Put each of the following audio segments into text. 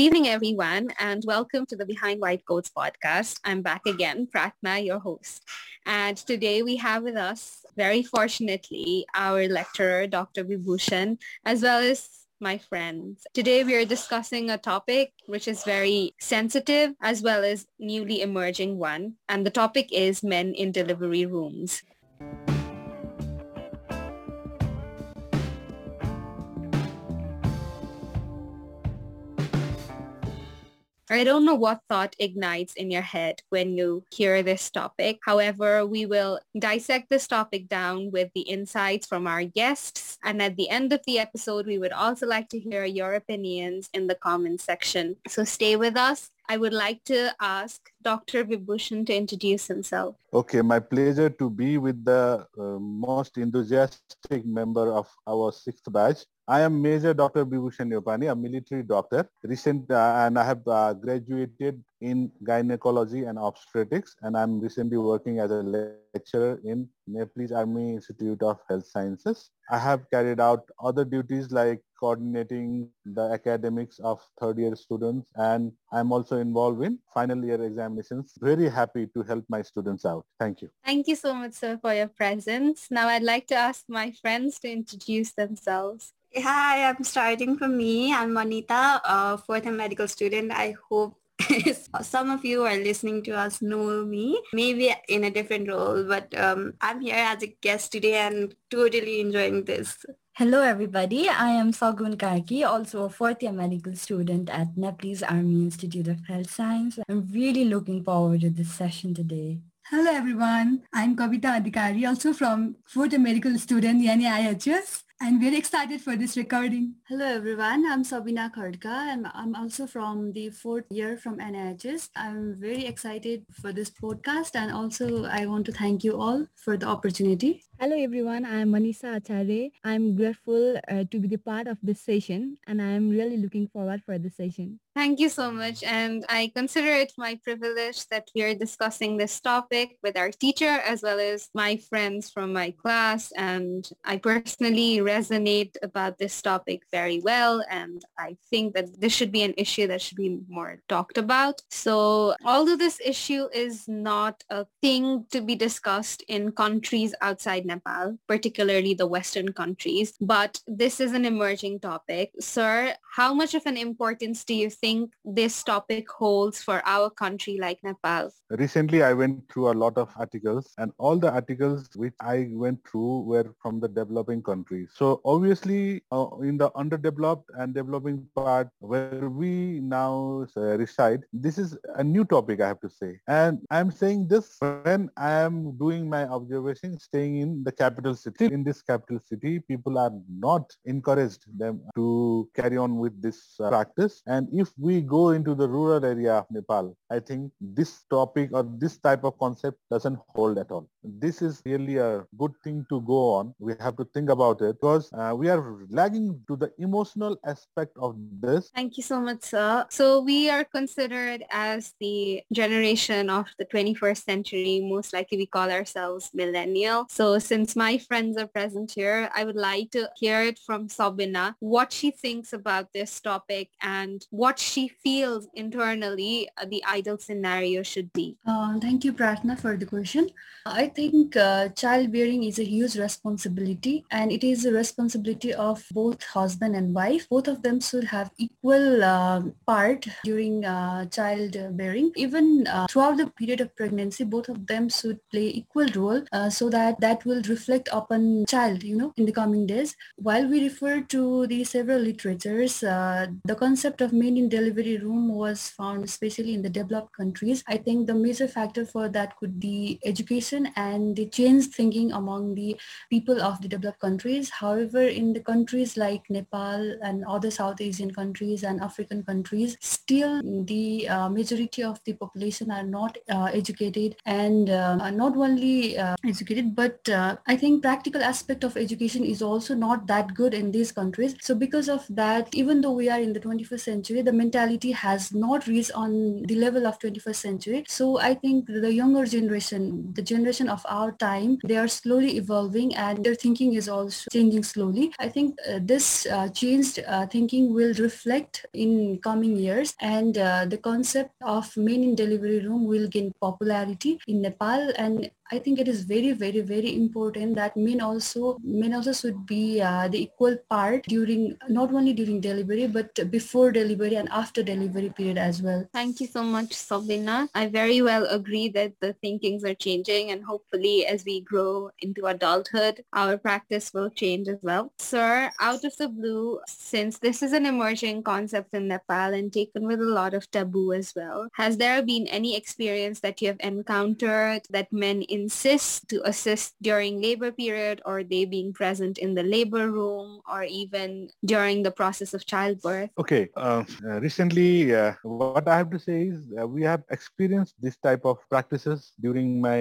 Good evening, everyone, and welcome to the Behind White Coats podcast. I'm back again, Pratna, your host. And today we have with us, very fortunately, our lecturer, Dr. Vibhushan, as well as my friends. Today we are discussing a topic which is very sensitive as well as newly emerging one. And the topic is men in delivery rooms. I don't know what thought ignites in your head when you hear this topic. However, we will dissect this topic down with the insights from our guests. And at the end of the episode, we would also like to hear your opinions in the comment section. So stay with us. I would like to ask Dr. Vibhushan to introduce himself. Okay, my pleasure to be with the uh, most enthusiastic member of our sixth batch. I am Major Dr. Vibhushan Yopani, a military doctor, recent, uh, and I have uh, graduated in gynecology and obstetrics, and I'm recently working as a lecturer in Nepalese Army Institute of Health Sciences. I have carried out other duties like coordinating the academics of third year students, and I'm also involved in final year examinations. Very happy to help my students out. Thank you. Thank you so much, sir, for your presence. Now I'd like to ask my friends to introduce themselves. Hi, I'm starting from me. I'm Monita, a fourth year medical student. I hope some of you are listening to us know me, maybe in a different role, but um, I'm here as a guest today and totally enjoying this. Hello everybody, I am Sagun Karki, also a fourth year medical student at Nepalese Army Institute of Health Science. I'm really looking forward to this session today. Hello everyone, I'm Kavita Adhikari, also from fourth year medical student, NAIHS. I'm very excited for this recording. Hello everyone, I'm Sabina Khadka and I'm also from the fourth year from NIHS. I'm very excited for this podcast and also I want to thank you all for the opportunity. Hello everyone, I am Manisha Acharya. I'm grateful uh, to be the part of this session and I am really looking forward for this session. Thank you so much. And I consider it my privilege that we are discussing this topic with our teacher as well as my friends from my class. And I personally resonate about this topic very well. And I think that this should be an issue that should be more talked about. So although this issue is not a thing to be discussed in countries outside Nepal, particularly the Western countries. But this is an emerging topic. Sir, how much of an importance do you think this topic holds for our country like Nepal? Recently, I went through a lot of articles and all the articles which I went through were from the developing countries. So obviously, uh, in the underdeveloped and developing part where we now uh, reside, this is a new topic, I have to say. And I'm saying this when I am doing my observation, staying in the capital city. In this capital city, people are not encouraged them to carry on with this uh, practice. And if we go into the rural area of Nepal, I think this topic or this type of concept doesn't hold at all. This is really a good thing to go on. We have to think about it because uh, we are lagging to the emotional aspect of this. Thank you so much, sir. So we are considered as the generation of the 21st century. Most likely we call ourselves millennial. So since my friends are present here, I would like to hear it from Sabina, what she thinks about this topic and what she feels internally uh, the ideal scenario should be. Uh, thank you, Pratna, for the question. I think uh, childbearing is a huge responsibility and it is a responsibility of both husband and wife. Both of them should have equal uh, part during uh, childbearing. Even uh, throughout the period of pregnancy, both of them should play equal role so that that will reflect upon child, you know, in the coming days. While we refer to the several literatures, the concept of men in delivery room was found especially in the developed countries. I think the major factor for that could be education and the change thinking among the people of the developed countries. However, in the countries like Nepal and other South Asian countries and African countries, still the uh, majority of the population are not uh, educated and uh, not only uh, educated, but uh, I think practical aspect of education is also not that good in these countries. So because of that, even though we are in the 21st century, the mentality has not reached on the level of 21st century. So I think the younger generation, the generation of our time, they are slowly evolving and their thinking is also changing slowly. I think uh, this uh, changed uh, thinking will reflect in coming years and uh, the concept of men in delivery room will gain popularity in Nepal and I think it is very, very, very important that men also men also should be uh, the equal part during not only during delivery but before delivery and after delivery period as well. Thank you so much, Sabina. I very well agree that the thinkings are changing and hopefully as we grow into adulthood, our practice will change as well. Sir, out of the blue, since this is an emerging concept in Nepal and taken with a lot of taboo as well, has there been any experience that you have encountered that men in insist to assist during labor period or they being present in the labor room or even during the process of childbirth? Okay. Uh, uh, recently, uh, what I have to say is uh, we have experienced this type of practices during my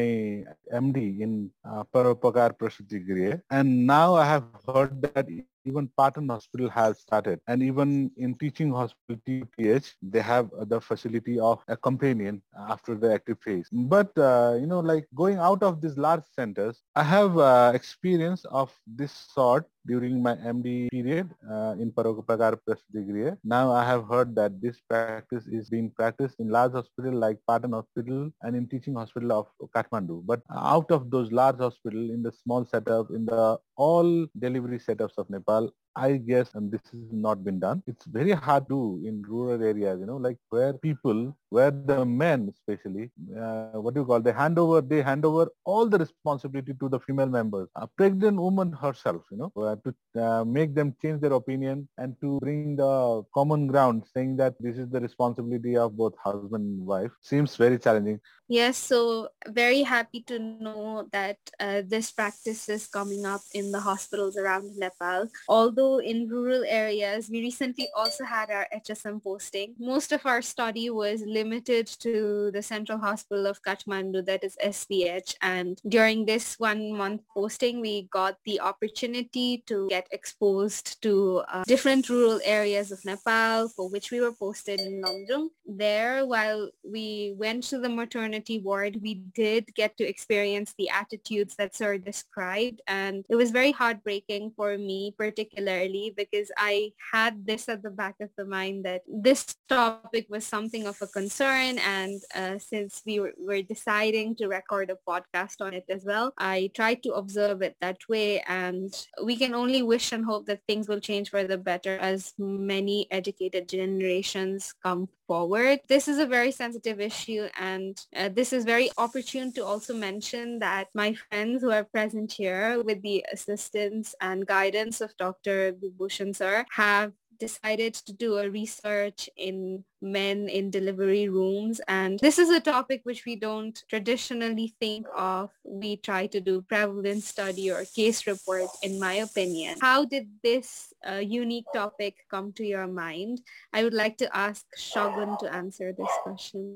MD in uh, Paropakar Prasuti Griha. And now I have heard that even Patan Hospital has started. And even in teaching hospital TPH, they have the facility of a companion after the active phase. But, uh, you know, like going out of these large centers, I have uh, experience of this sort during my MD period uh, in Paropakar degree. Now I have heard that this practice is being practiced in large hospital like Patan Hospital and in teaching hospital of Kathmandu. But out of those large hospital in the small setup, in the all delivery setups of Nepal, I guess and this has not been done. It's very hard to in rural areas, you know, like where people, where the men especially, uh, what do you call, they hand over, they hand over all the responsibility to the female members. A pregnant woman herself, you know, uh, to uh, make them change their opinion and to bring the common ground saying that this is the responsibility of both husband and wife seems very challenging. Yes, so very happy to know that uh, this practice is coming up in the hospitals around Nepal. Although in rural areas, we recently also had our HSM posting. Most of our study was limited to the Central Hospital of Kathmandu, that is SBH. And during this one month posting, we got the opportunity to get exposed to uh, different rural areas of Nepal for which we were posted in Lamjung. There, while we went to the maternity maternity ward, we did get to experience the attitudes that Sir described. And it was very heartbreaking for me particularly because I had this at the back of the mind that this topic was something of a concern. And uh, since we were, were deciding to record a podcast on it as well, I tried to observe it that way. And we can only wish and hope that things will change for the better as many educated generations come forward. This is a very sensitive issue and uh, this is very opportune to also mention that my friends who are present here with the assistance and guidance of Dr. Bhushan sir have decided to do a research in men in delivery rooms. And this is a topic which we don't traditionally think of. We try to do prevalence study or case report, in my opinion. How did this uh, unique topic come to your mind? I would like to ask Sagun to answer this question.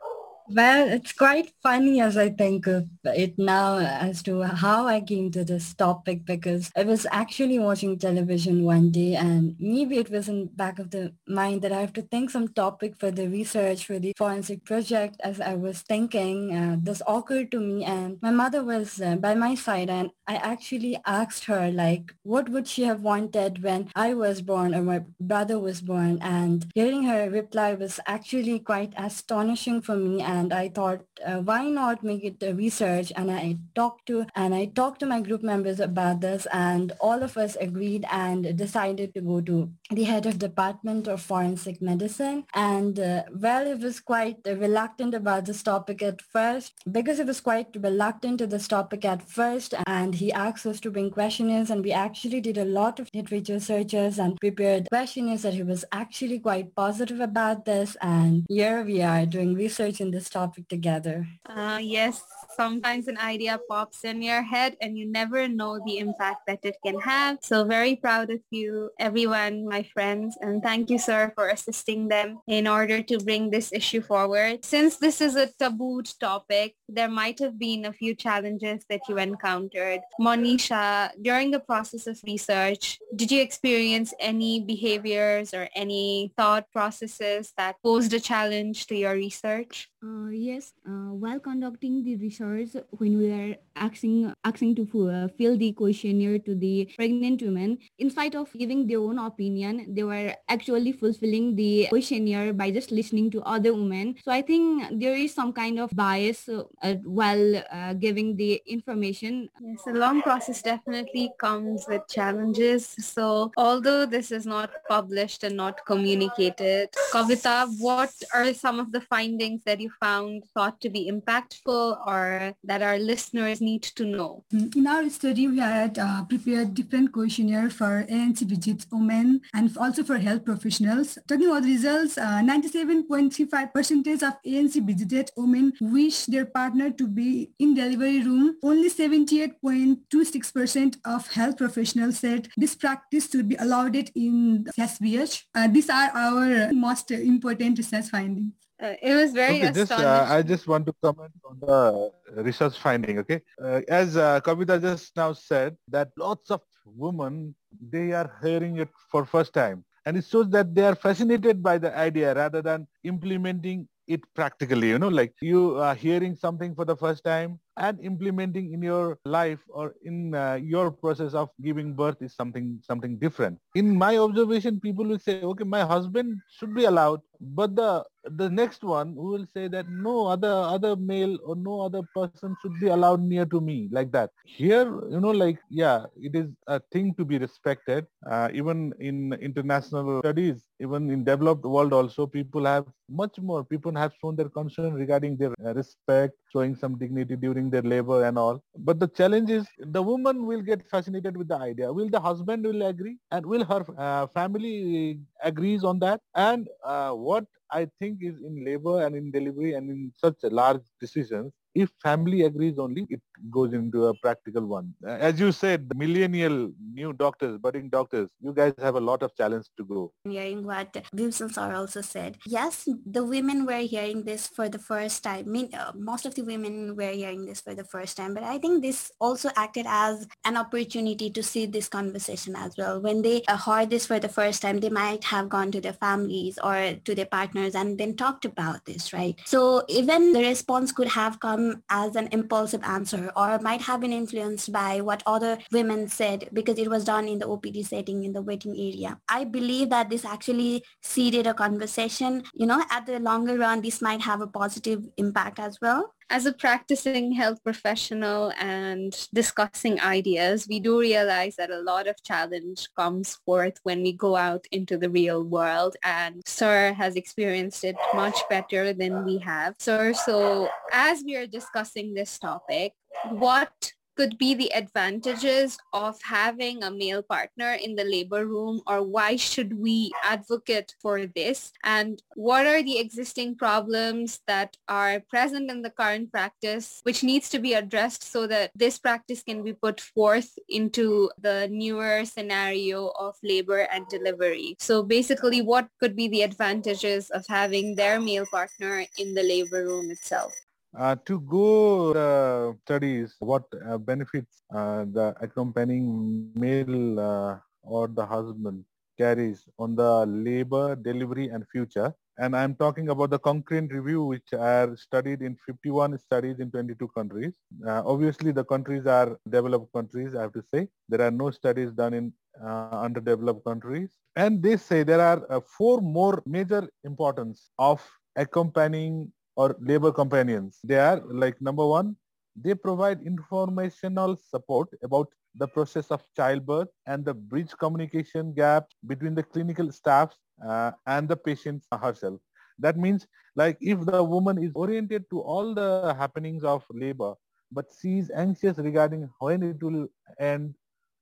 Well, it's quite funny as I think of it now as to how I came to this topic because I was actually watching television one day and maybe it was in back of the mind that I have to think some topic for the research for the forensic project as I was thinking uh, this occurred to me and my mother was uh, by my side and I actually asked her like what would she have wanted when I was born or my brother was born? And hearing her reply was actually quite astonishing for me and I thought, uh, why not make it a research? And I talked to and I talked to my group members about this, and all of us agreed and decided to go to the head of department of forensic medicine. And uh, well, it was quite reluctant about this topic at first because it was quite reluctant to this topic at first. And he asked us to bring questionnaires, and we actually did a lot of literature searches and prepared questionnaires that he was actually quite positive about this. And here we are doing research in this this topic together? Uh, yes, sometimes an idea pops in your head and you never know the impact that it can have. So very proud of you, everyone, my friends, and thank you, sir, for assisting them in order to bring this issue forward. Since this is a tabooed topic, there might have been a few challenges that you encountered. Manisha, during the process of research, did you experience any behaviors or any thought processes that posed a challenge to your research? Uh, yes, uh, while conducting the research, when we are asking asking to uh, fill the questionnaire to the pregnant women, in spite of giving their own opinion, they were actually fulfilling the questionnaire by just listening to other women. So I think there is some kind of bias uh, while uh, giving the information. Yes, the long process definitely comes with challenges. So although this is not published and not communicated, Kavita, what are some of the findings that you found thought to be impactful or that our listeners need to know? Mm, in our study, we had uh, prepared different questionnaire for ANC visits women and also for health professionals. Talking about the results, 97.35% of ANC visited women wish their partner to be in delivery room. Only 78.26% of health professionals said this practice should be allowed in SBH. Uh, these are our most important research findings. Uh, it was very okay, just, uh, I just want to comment on the research finding. Okay, uh, as uh, Kavita just now said, that lots of women they are hearing it for first time, and it shows that they are fascinated by the idea rather than implementing it practically. You know, like you are hearing something for the first time and implementing in your life or in uh, your process of giving birth is something something different. In my observation, people will say, okay, my husband should be allowed, but the the next one who will say that no other other male or no other person should be allowed near to me like that here you know like yeah it is a thing to be respected uh, even in international studies even in developed world also people have much more people have shown their concern regarding their uh, respect showing some dignity during their labor and all. But the challenge is the woman will get fascinated with the idea. Will the husband will agree? And will her uh, family agrees on that? And uh, what I think is in labor and in delivery and in such large decisions, if family agrees only, it goes into a practical one. As you said, the millennial new doctors, budding doctors, you guys have a lot of challenge to go. Hearing what Bimson sir also said, yes, the women were hearing this for the first time. Mean, uh, most of the women were hearing this for the first time, but I think this also acted as an opportunity to see this conversation as well. When they uh, heard this for the first time, they might have gone to their families or to their partners and then talked about this, right? So even the response could have come as an impulsive answer or might have been influenced by what other women said because it was done in the OPD setting in the waiting area. I believe that this actually seeded a conversation. You know, at the longer run, this might have a positive impact as well. As a practicing health professional and discussing ideas, we do realize that a lot of challenge comes forth when we go out into the real world and Sir has experienced it much better than we have. Sir, so as we are discussing this topic, what could be the advantages of having a male partner in the labor room or why should we advocate for this and what are the existing problems that are present in the current practice which needs to be addressed so that this practice can be put forth into the newer scenario of labor and delivery. So basically what could be the advantages of having their male partner in the labor room itself? Uh, to go uh, studies what uh, benefits uh, the accompanying male uh, or the husband carries on the labor, delivery and future. And I'm talking about the Cochrane review which are studied in 51 studies in 22 countries. Uh, obviously the countries are developed countries, I have to say. There are no studies done in underdeveloped countries. And they say there are four more major importance of accompanying or labor companions. They are like number one, they provide informational support about the process of childbirth and the bridge communication gap between the clinical staff uh, and the patient herself. That means like if the woman is oriented to all the happenings of labor, but she is anxious regarding when it will end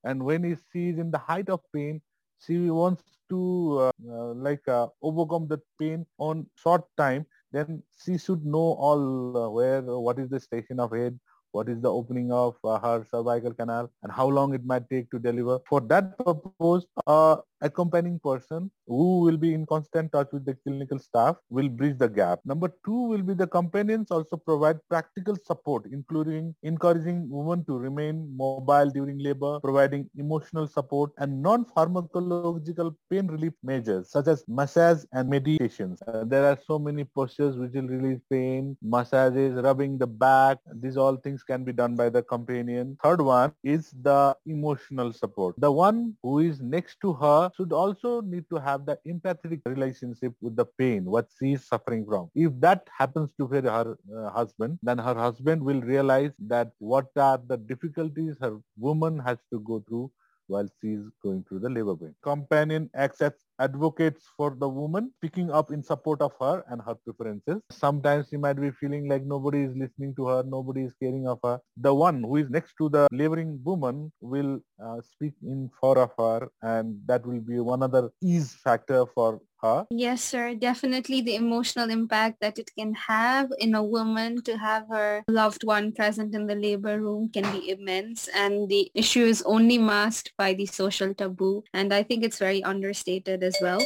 and when she is in the height of pain, she wants to uh, uh, like uh, overcome the pain on short time then she should know all uh, where what is the station of head what is the opening of uh, her cervical canal, and how long it might take to deliver. For that purpose, uh, accompanying person who will be in constant touch with the clinical staff will bridge the gap. Number two will be the companions also provide practical support, including encouraging women to remain mobile during labor, providing emotional support and non-pharmacological pain relief measures such as massage and meditations. Uh, there are so many postures which will release pain, massages, rubbing the back. These all things can be done by the companion. Third one is the emotional support. The one who is next to her should also need to have the empathetic relationship with the pain, what she is suffering from. If that happens to her, her uh, husband, then her husband will realize that what are the difficulties her woman has to go through while she is going through the labor pain. Companion acts as advocates for the woman, picking up in support of her and her preferences. Sometimes she might be feeling like nobody is listening to her, nobody is caring of her. The one who is next to the laboring woman will uh, speak in favor of her and that will be one other ease factor for her. Yes, sir. Definitely the emotional impact that it can have in a woman to have her loved one present in the labor room can be immense. And the issue is only masked by the social taboo. And I think it's very understated as well.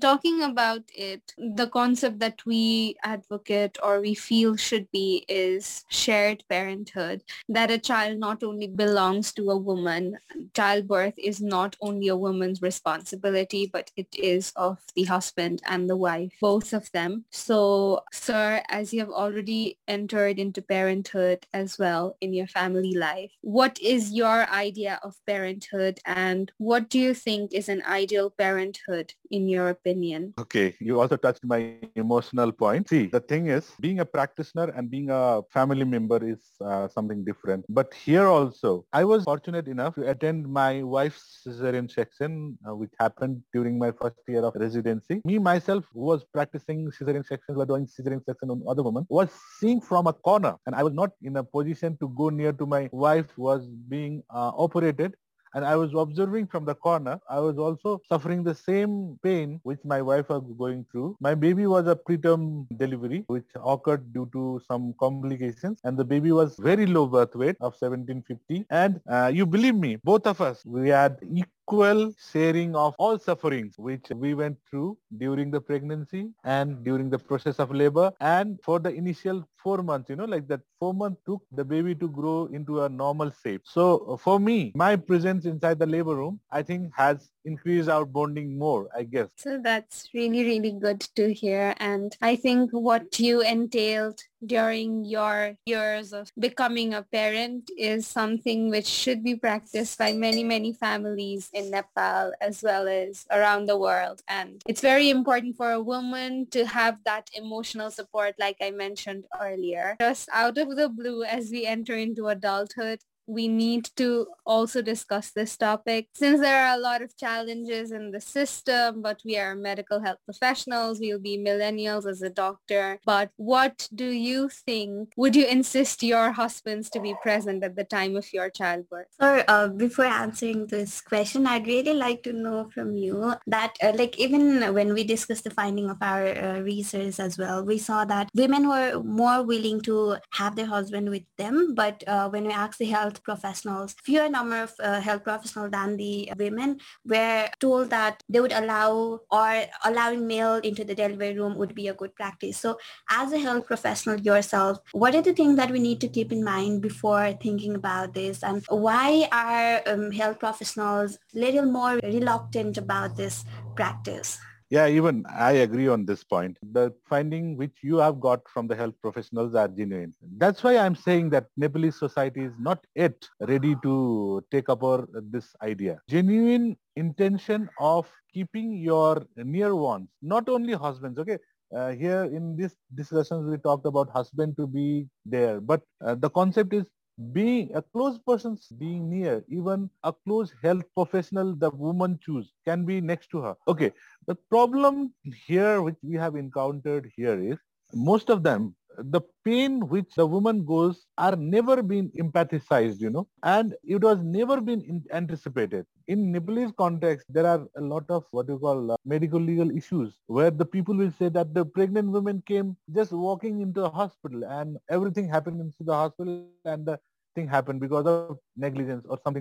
Talking about it, the concept that we advocate or we feel should be is shared parenthood, that a child not only belongs to a woman, childbirth is not only a woman's responsibility, but it is of the husband and the wife, both of them. So, sir, as you have already entered into parenthood as well in your family life, what is your idea of parenthood and what do you think is an ideal parenthood in your opinion? Okay, you also touched my emotional point. See, the thing is, being a practitioner and being a family member is uh, something different. But here also, I was fortunate enough to attend my wife's cesarean section, uh, which happened during my first year of residency. Me, myself, who was practicing cesarean sections, were doing cesarean section on other women, was seeing from a corner. And I was not in a position to go near to my wife was being uh, operated and I was observing from the corner. I was also suffering the same pain which my wife was going through. My baby was a preterm delivery which occurred due to some complications and the baby was very low birth weight of 1750 and uh, you believe me both of us we had equal sharing of all sufferings which we went through during the pregnancy and during the process of labor and for the initial four months, you know, like that four months took the baby to grow into a normal shape. So uh, for me, my presence inside the labor room, I think has increased our bonding more, I guess. So that's really, really good to hear. And I think what you entailed during your years of becoming a parent is something which should be practiced by many, many families in Nepal as well as around the world. And it's very important for a woman to have that emotional support, like I mentioned earlier. Just out of the blue as we enter into adulthood, we need to also discuss this topic. Since there are a lot of challenges in the system but we are medical health professionals we'll be millennials as a doctor. But what do you think? Would you insist your husbands to be present at the time of your childbirth? So uh, before answering this question i'd really like to know from you that uh, like even when we discussed the finding of our uh, research as well we saw that women were more willing to have their husband with them. But uh, when we asked the health health professionals, fewer number of uh, health professionals than the women were told that they would allow or allowing male into the delivery room would be a good practice. So as a health professional yourself, what are the things that we need to keep in mind before thinking about this? And why are um, health professionals little more reluctant about this practice? Yeah, even I agree on this point. The finding which you have got from the health professionals are genuine. That's why I'm saying that Nepalese society is not yet ready to take up our, this idea. Genuine intention of keeping your near ones, not only husbands, okay? Uh, here in this discussions we talked about husband to be there but uh, the concept is being a close person being near even a close health professional the woman choose can be next to her. Okay the problem here which we have encountered here is most of them the pain which the woman goes are never been empathized, you know, and it was never been anticipated. In Nepalese context, there are a lot of what you call uh, medical legal issues where the people will say that the pregnant woman came just walking into a hospital and everything happened into the hospital and the thing happened because of negligence or something like that.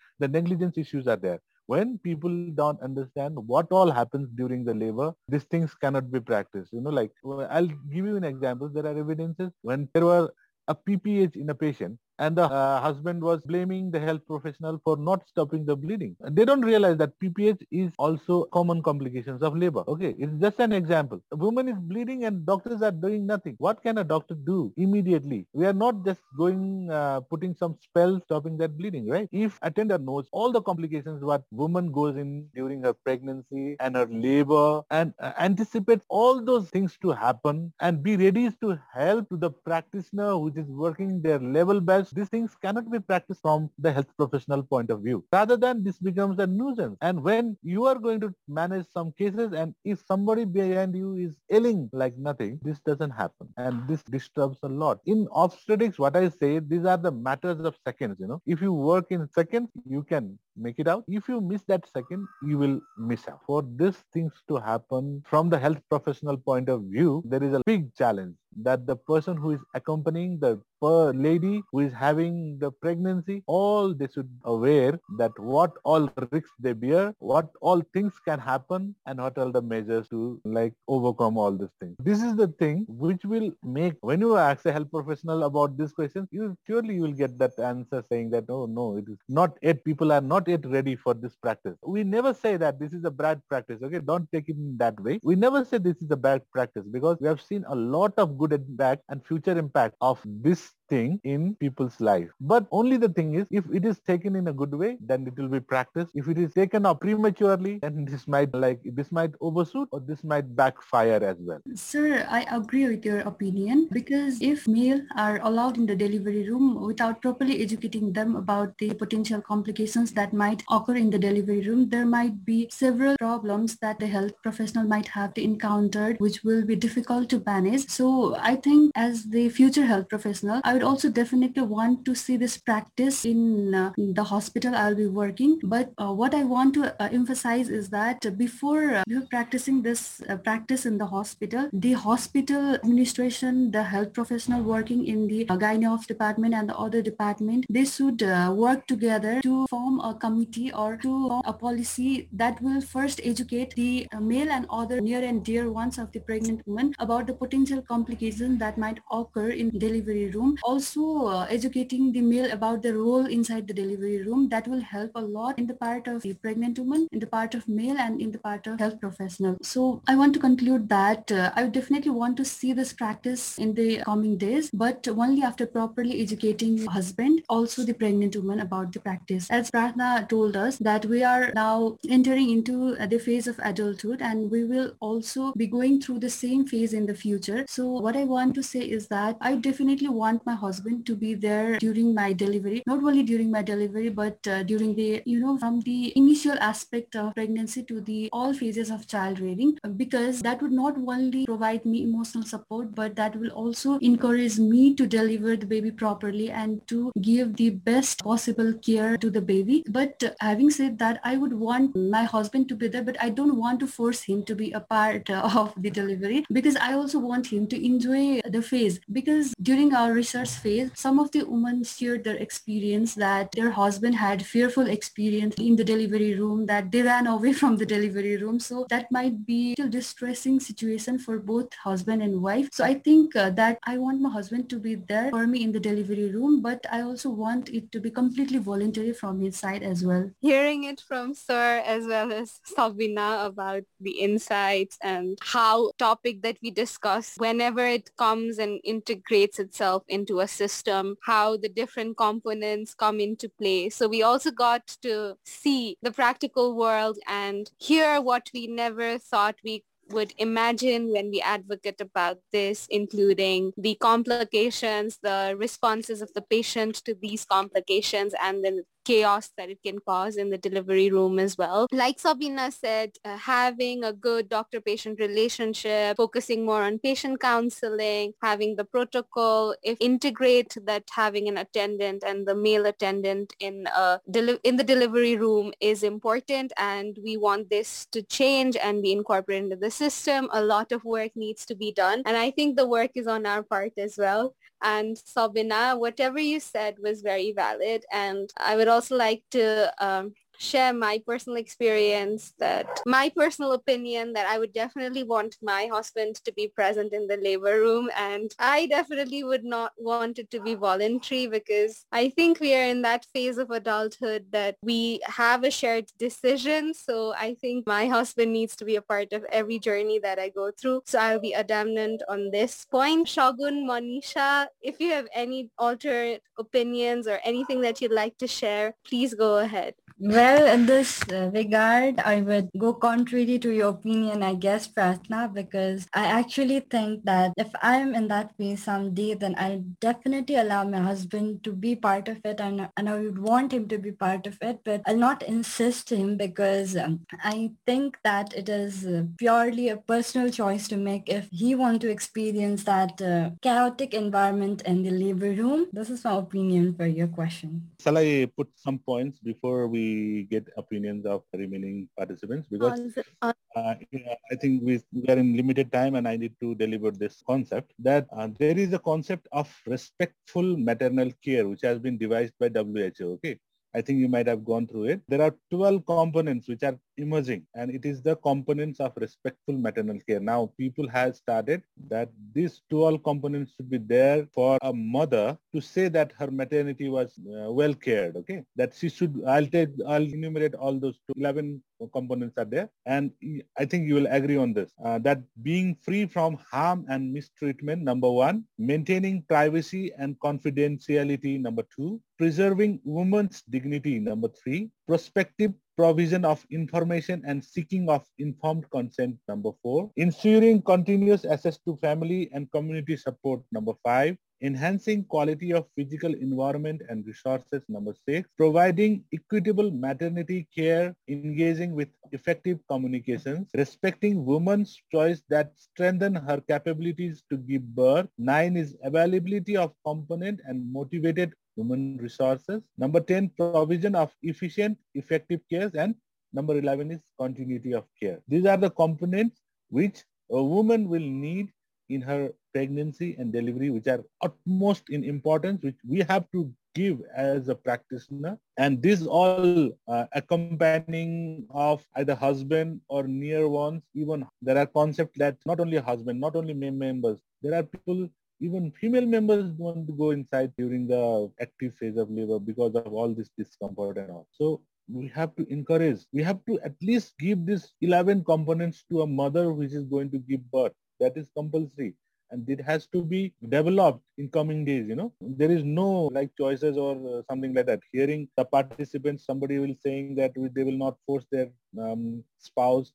The negligence issues are there when people don't understand what all happens during the labor, these things cannot be practiced. You know, like I'll give you an example. There are evidences when there were a PPH in a patient and the uh, husband was blaming the health professional for not stopping the bleeding. They don't realize that PPH is also common complications of labor. Okay, it's just an example. A woman is bleeding and doctors are doing nothing. What can a doctor do immediately? We are not just going uh, putting some spell stopping that bleeding, right? If attender knows all the complications what woman goes in during her pregnancy and her labor and uh, anticipate all those things to happen and be ready to help the practitioner which is working their level best these things cannot be practiced from the health professional point of view. Rather than this becomes a nuisance. And when you are going to manage some cases and if somebody behind you is ailing like nothing, this doesn't happen. And this disturbs a lot. In obstetrics, what I say, these are the matters of seconds, you know. If you work in seconds, you can make it out. If you miss that second, you will miss out. For these things to happen from the health professional point of view, there is a big challenge that the person who is accompanying the lady who is having the pregnancy, all they should aware that what all risks they bear, what all things can happen and what are the measures to like overcome all these things. This is the thing which will make when you ask a health professional about this question, you surely you will get that answer saying that oh no, it is not yet people are not yet ready for this practice. We never say that this is a bad practice. Okay, don't take it in that way. We never say this is a bad practice because we have seen a lot of good impact and future impact of this thing in people's life. But only the thing is, if it is taken in a good way, then it will be practiced. If it is taken up prematurely, then this might like this might overshoot or this might backfire as well. Sir, I agree with your opinion because if male are allowed in the delivery room without properly educating them about the potential complications that might occur in the delivery room, there might be several problems that the health professional might have to encounter, which will be difficult to manage. So I think as the future health professional, I would also definitely want to see this practice in, uh, the hospital I'll be working. But uh, what I want to uh, emphasize is that before, uh, before practicing this uh, practice in the hospital, the hospital administration, the health professional working in the uh, department and the other department, they should work together to form a committee or to form a policy that will first educate the male and other near and dear ones of the pregnant woman about the potential complications that might occur in delivery room also uh, educating the male about the role inside the delivery room. That will help a lot in the part of the pregnant woman in the part of male and in the part of health professional. So i want to conclude that uh, i definitely want to see this practice in the coming days but only after properly educating husband also the pregnant woman about the practice. As Pratna told us that we are now entering into uh, the phase of adulthood and we will also be going through the same phase in the future. So what i want to say is that i definitely want my husband to be there during my delivery, not only during my delivery, but uh, during the, you know, from the initial aspect of pregnancy to the all phases of child rearing, because that would not only provide me emotional support, but that will also encourage me to deliver the baby properly and to give the best possible care to the baby. But uh, having said that, I would want my husband to be there, but I don't want to force him to be a part uh, of the delivery because I also want him to enjoy the phase because during our research phase, some of the women shared their experience that their husband had fearful experience in the delivery room, that they ran away from the delivery room. So that might be a distressing situation for both husband and wife. So I think uh, that I want my husband to be there for me in the delivery room, but I also want it to be completely voluntary from his side as well. Hearing it from Sir as well as Sabina about the insights and how topic that we discuss whenever it comes and integrates itself into a system, how the different components come into play. So we also got to see the practical world and hear what we never thought we would imagine when we advocate about this, including the complications, the responses of the patient to these complications, and then chaos that it can cause in the delivery room as well. Like Sabina said, uh, having a good doctor-patient relationship, focusing more on patient counseling, having the protocol, if integrate that having an attendant and the male attendant in a deli- in the delivery room is important and we want this to change and be incorporated into the system. A lot of work needs to be done and I think the work is on our part as well. And Sabina, whatever you said was very valid. And I would also like to um, share my personal experience that my personal opinion that I would definitely want my husband to be present in the labor room and I definitely would not want it to be voluntary because I think we are in that phase of adulthood that we have a shared decision so I think my husband needs to be a part of every journey that I go through so I'll be adamant on this point. Sagun, Manisha, if you have any alternate opinions or anything that you'd like to share, please go ahead. Well, in this uh, regard, I would go contrary to your opinion, I guess, Pratna, because I actually think that if I'm in that phase someday, then I'll definitely allow my husband to be part of it and, and I would want him to be part of it, but I'll not insist him because um, I think that it is uh, purely a personal choice to make if he want to experience that uh, chaotic environment in the labor room. This is my opinion for your question. Shall I put some points before we get opinions of the remaining participants because uh, I think we, we, are in limited time and I need to deliver this concept that uh, there is a concept of respectful maternal care which has been devised by WHO. Okay. I think you might have gone through it. There are 12 components which are emerging and it is the components of respectful maternal care. Now people have started that these 12 components should be there for a mother to say that her maternity was uh, well cared. Okay. That she should, I'll take, I'll enumerate all those 11 components are there. And I think you will agree on this, uh, that being free from harm and mistreatment, number one, maintaining privacy and confidentiality, number two, preserving women's dignity, number three, prospective provision of information and seeking of informed consent, number four, ensuring continuous access to family and community support, number five, enhancing quality of physical environment and resources, number six, providing equitable maternity care, engaging with effective communications, respecting woman's choice that strengthen her capabilities to give birth. Nine is availability of component and motivated human resources. Number 10, provision of efficient, effective care. And number 11 is continuity of care. These are the components which a woman will need in her pregnancy and delivery, which are utmost in importance, which we have to give as a practitioner. And this all uh, accompanying of either husband or near ones, even there are concepts that not only husband, not only members, there are people even female members want to go inside during the active phase of labor because of all this discomfort and all. So we have to encourage, we have to at least give these 11 components to a mother which is going to give birth. That is compulsory and it has to be developed in coming days you know. There is no like choices or uh, something like that. Hearing the participants somebody will saying that they will not force their um, spouse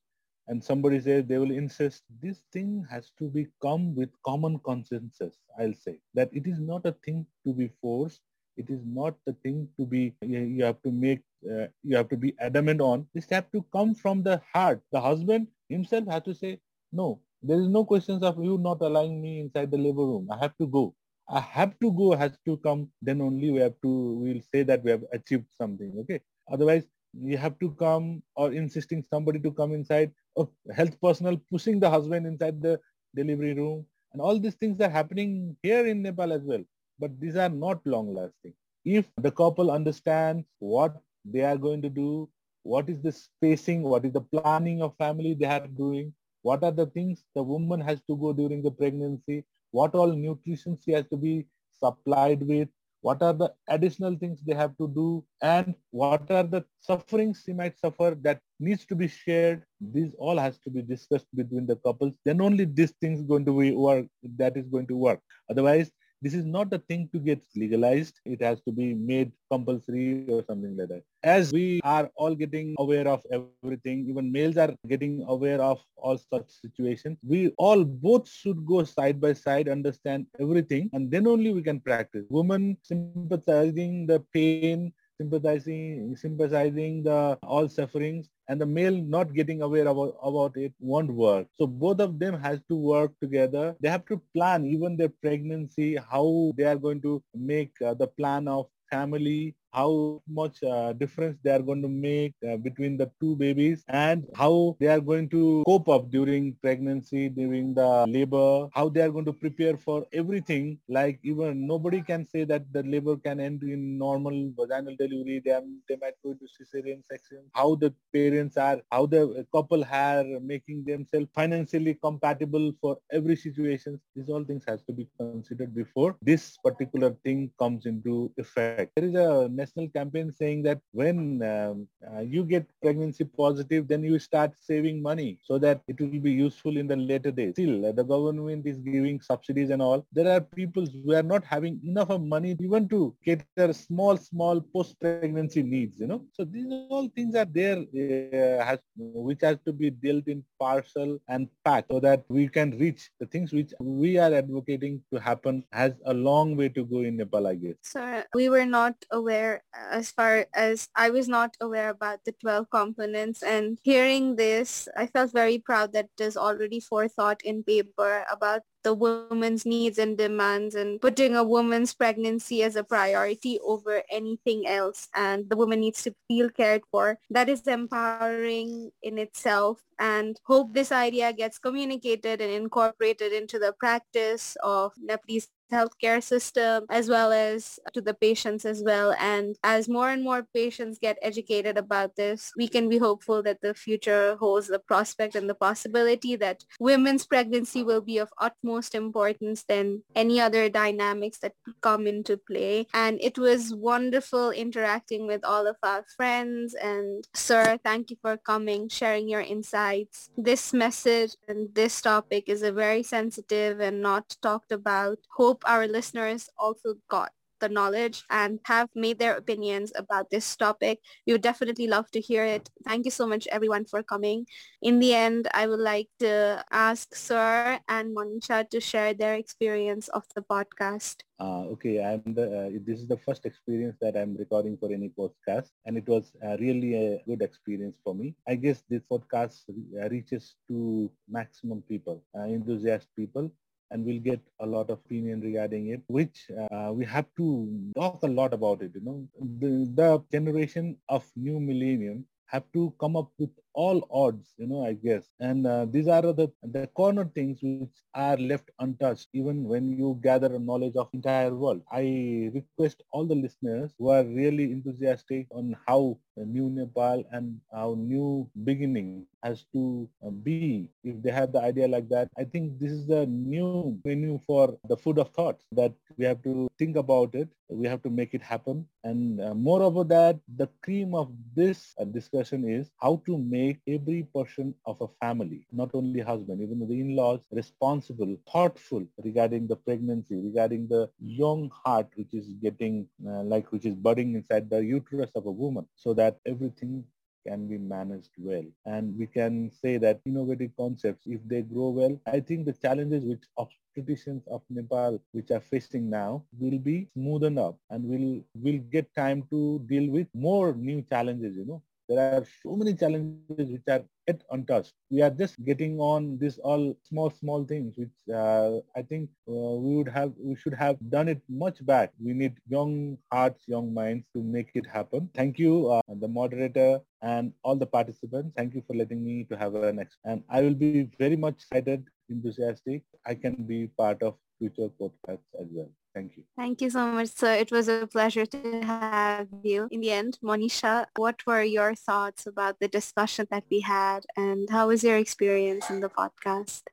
and somebody says they will insist. This thing has to be come with common consensus i'll say that it is not a thing to be forced. It is not the thing to be you have to make uh, you have to be adamant on. This have to come from the heart. The husband himself has to say no there is no questions of you not allowing me inside the labor room i have to go i have to go has to come then only we have to we'll say that we have achieved something okay otherwise you have to come or insisting somebody to come inside of health personnel pushing the husband inside the delivery room and all these things are happening here in Nepal as well. But these are not long lasting. If the couple understands what they are going to do, what is the spacing, what is the planning of family they are doing, what are the things the woman has to go during the pregnancy, what all nutrition she has to be supplied with, what are the additional things they have to do? And what are the sufferings she might suffer that needs to be shared? This all has to be discussed between the couples. Then only these things going to be work that is going to work. Otherwise this is not a thing to get legalized. It has to be made compulsory or something like that. As we are all getting aware of everything, even males are getting aware of all such situations, we all both should go side by side, understand everything, and then only we can practice. Women sympathizing the pain sympathizing, sympathizing the all sufferings and the male not getting aware about, about it won't work. So both of them has to work together. They have to plan even their pregnancy, how they are going to make uh, the plan of family how much uh, difference they are going to make uh, between the two babies and how they are going to cope up during pregnancy, during the labor, how they are going to prepare for everything. Like even nobody can say that the labor can end in normal vaginal delivery. They, are, they might go to cesarean section. How the parents are, how the couple are making themselves financially compatible for every situation. These all things has to be considered before this particular thing comes into effect. There is a national campaign saying that when um, uh, you get pregnancy positive, then you start saving money so that it will be useful in the later days. Still, uh, the government is giving subsidies and all. There are people who are not having enough of money even to cater small, small post-pregnancy needs, you know. So these all things are there uh, has, which has to be dealt in parcel and pack so that we can reach the things which we are advocating to happen has a long way to go in Nepal, I guess. So we were not aware as far as I was not aware about the 12 components. And hearing this, I felt very proud that there's already forethought in paper about the woman's needs and demands and putting a woman's pregnancy as a priority over anything else and the woman needs to feel cared for. That is empowering in itself and hope this idea gets communicated and incorporated into the practice of Nepalese healthcare system as well as to the patients as well. And as more and more patients get educated about this, we can be hopeful that the future holds the prospect and the possibility that women's pregnancy will be of utmost importance than any other dynamics that come into play. And it was wonderful interacting with all of our friends. And sir, thank you for coming, sharing your insights. This message and this topic is a very sensitive and not talked about. Hope our listeners also got the knowledge and have made their opinions about this topic. We would definitely love to hear it. Thank you so much everyone for coming. In the end, I would like to ask Sir and Manisha to share their experience of the podcast. Uh, okay, I'm the, uh, this is the first experience that I'm recording for any podcast and it was uh, really a good experience for me. I guess this podcast reaches to maximum people, uh, enthusiast people and we'll get a lot of opinion regarding it, which uh, we have to talk a lot about it. You know, the, the generation of new millennium have to come up with all odds, you know, I guess. And uh, these are the, the corner things which are left untouched even when you gather a knowledge of entire world. I request all the listeners who are really enthusiastic on how new Nepal and how new beginning has to uh, be if they have the idea like that. I think this is the new menu for the food of thought that we have to think about it. We have to make it happen. And uh, moreover that, the cream of this uh, discussion is how to make make every person of a family, not only husband, even the in-laws, responsible, thoughtful regarding the pregnancy, regarding the young heart which is getting, uh, like which is budding inside the uterus of a woman, so that everything can be managed well. And we can say that innovative concepts, if they grow well, I think the challenges which obstetricians of Nepal which are facing now will be smoothened up and will will get time to deal with more new challenges, you know, there are so many challenges which are yet untouched. We are just getting on these all small, small things, which uh, I think uh, we would have, we should have done it much back. We need young hearts, young minds to make it happen. Thank you, uh, the moderator and all the participants. Thank you for letting me to have an next. And I will be very much excited, enthusiastic. I can be part of future podcasts as well. Thank you. Thank you so much, sir. It was a pleasure to have you. In the end, Manisha, what were your thoughts about the discussion that we had and how was your experience in the podcast?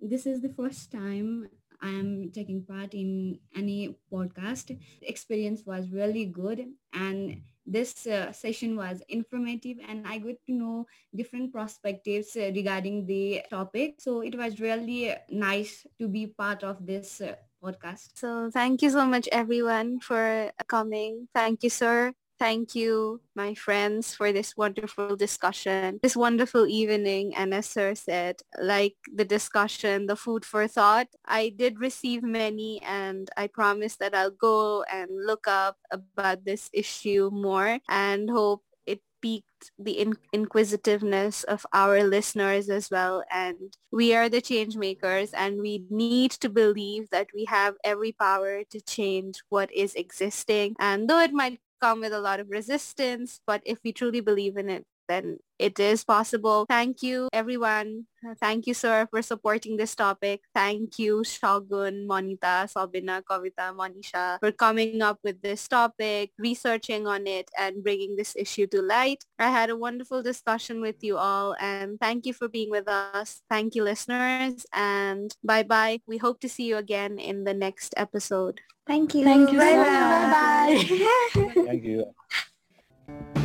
This is the first time I am taking part in any podcast. The experience was really good and this uh, session was informative and I got to know different perspectives uh, regarding the topic. So it was really nice to be part of this uh, podcast. So thank you so much everyone for coming. Thank you, sir. Thank you, my friends, for this wonderful discussion, this wonderful evening. And as Sir said, like the discussion, the food for thought, I did receive many and I promise that I'll go and look up about this issue more and hope the in- inquisitiveness of our listeners as well. And we are the change makers and we need to believe that we have every power to change what is existing. And though it might come with a lot of resistance, but if we truly believe in it, then it is possible. Thank you, everyone. Thank you, sir, for supporting this topic. Thank you, Sagun, Monita, Sabina, Kavita, Manisha, for coming up with this topic, researching on it, and bringing this issue to light. I had a wonderful discussion with you all, and thank you for being with us. Thank you, listeners, and bye-bye. We hope to see you again in the next episode. Thank you. Thank you so Bye-bye. much. Bye-bye. Thank you.